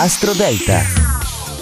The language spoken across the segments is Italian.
Astro Delta.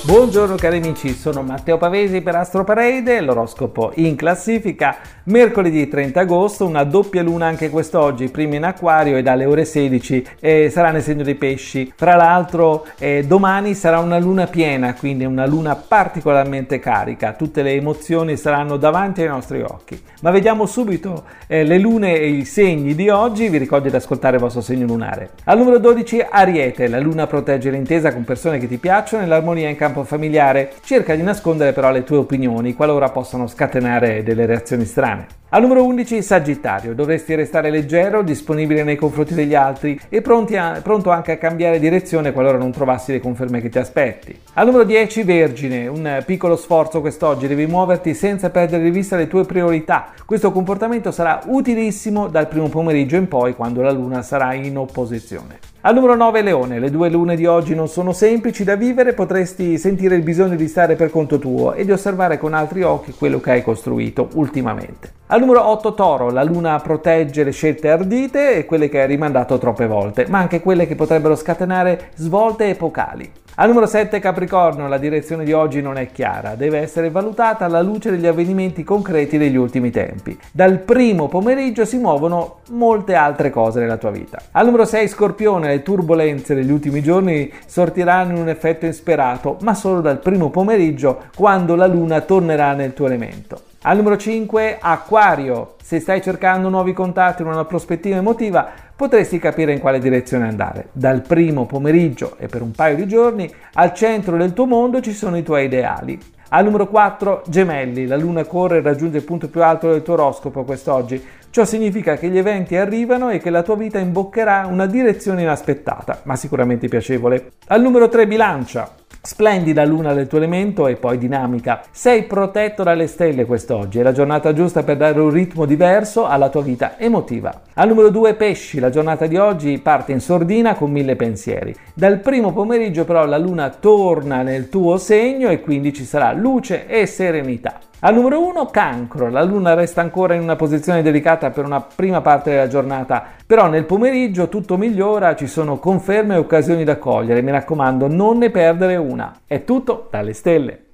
Buongiorno cari amici, sono Matteo Pavesi per Astro Parade, l'oroscopo in classifica, mercoledì 30 agosto, una doppia luna anche quest'oggi, prima in acquario e dalle ore 16 eh, sarà nel segno dei pesci. Fra l'altro eh, domani sarà una luna piena, quindi una luna particolarmente carica, tutte le emozioni saranno davanti ai nostri occhi. Ma vediamo subito eh, le lune e i segni di oggi, vi ricordo di ascoltare il vostro segno lunare. Al numero 12 Ariete, la luna protegge l'intesa con persone che ti piacciono e l'armonia in campo campo familiare, cerca di nascondere però le tue opinioni qualora possano scatenare delle reazioni strane. Al numero 11 Sagittario, dovresti restare leggero, disponibile nei confronti degli altri e a, pronto anche a cambiare direzione qualora non trovassi le conferme che ti aspetti. Al numero 10 Vergine, un piccolo sforzo quest'oggi, devi muoverti senza perdere di vista le tue priorità. Questo comportamento sarà utilissimo dal primo pomeriggio in poi quando la luna sarà in opposizione. Al numero 9 Leone, le due lune di oggi non sono semplici da vivere, potresti sentire il bisogno di stare per conto tuo e di osservare con altri occhi quello che hai costruito ultimamente. Al numero 8 Toro, la luna protegge le scelte ardite e quelle che hai rimandato troppe volte, ma anche quelle che potrebbero scatenare svolte epocali. Al numero 7 Capricorno, la direzione di oggi non è chiara, deve essere valutata alla luce degli avvenimenti concreti degli ultimi tempi. Dal primo pomeriggio si muovono molte altre cose nella tua vita. Al numero 6 Scorpione, le turbulenze degli ultimi giorni sortiranno in un effetto insperato, ma solo dal primo pomeriggio quando la luna tornerà nel tuo elemento. Al numero 5 Acquario, se stai cercando nuovi contatti in una prospettiva emotiva, potresti capire in quale direzione andare. Dal primo pomeriggio e per un paio di giorni, al centro del tuo mondo ci sono i tuoi ideali. Al numero 4, gemelli, la luna corre e raggiunge il punto più alto del tuo oroscopo quest'oggi. Ciò significa che gli eventi arrivano e che la tua vita imboccherà una direzione inaspettata, ma sicuramente piacevole. Al numero 3, bilancia. Splendida luna del tuo elemento e poi dinamica. Sei protetto dalle stelle quest'oggi, è la giornata giusta per dare un ritmo diverso alla tua vita emotiva. Al numero 2 pesci, la giornata di oggi parte in sordina con mille pensieri. Dal primo pomeriggio però la luna torna nel tuo segno e quindi ci sarà luce e serenità. Al numero 1 cancro, la luna resta ancora in una posizione delicata per una prima parte della giornata, però nel pomeriggio tutto migliora, ci sono conferme e occasioni da cogliere, mi raccomando non ne perdere una. È tutto dalle stelle.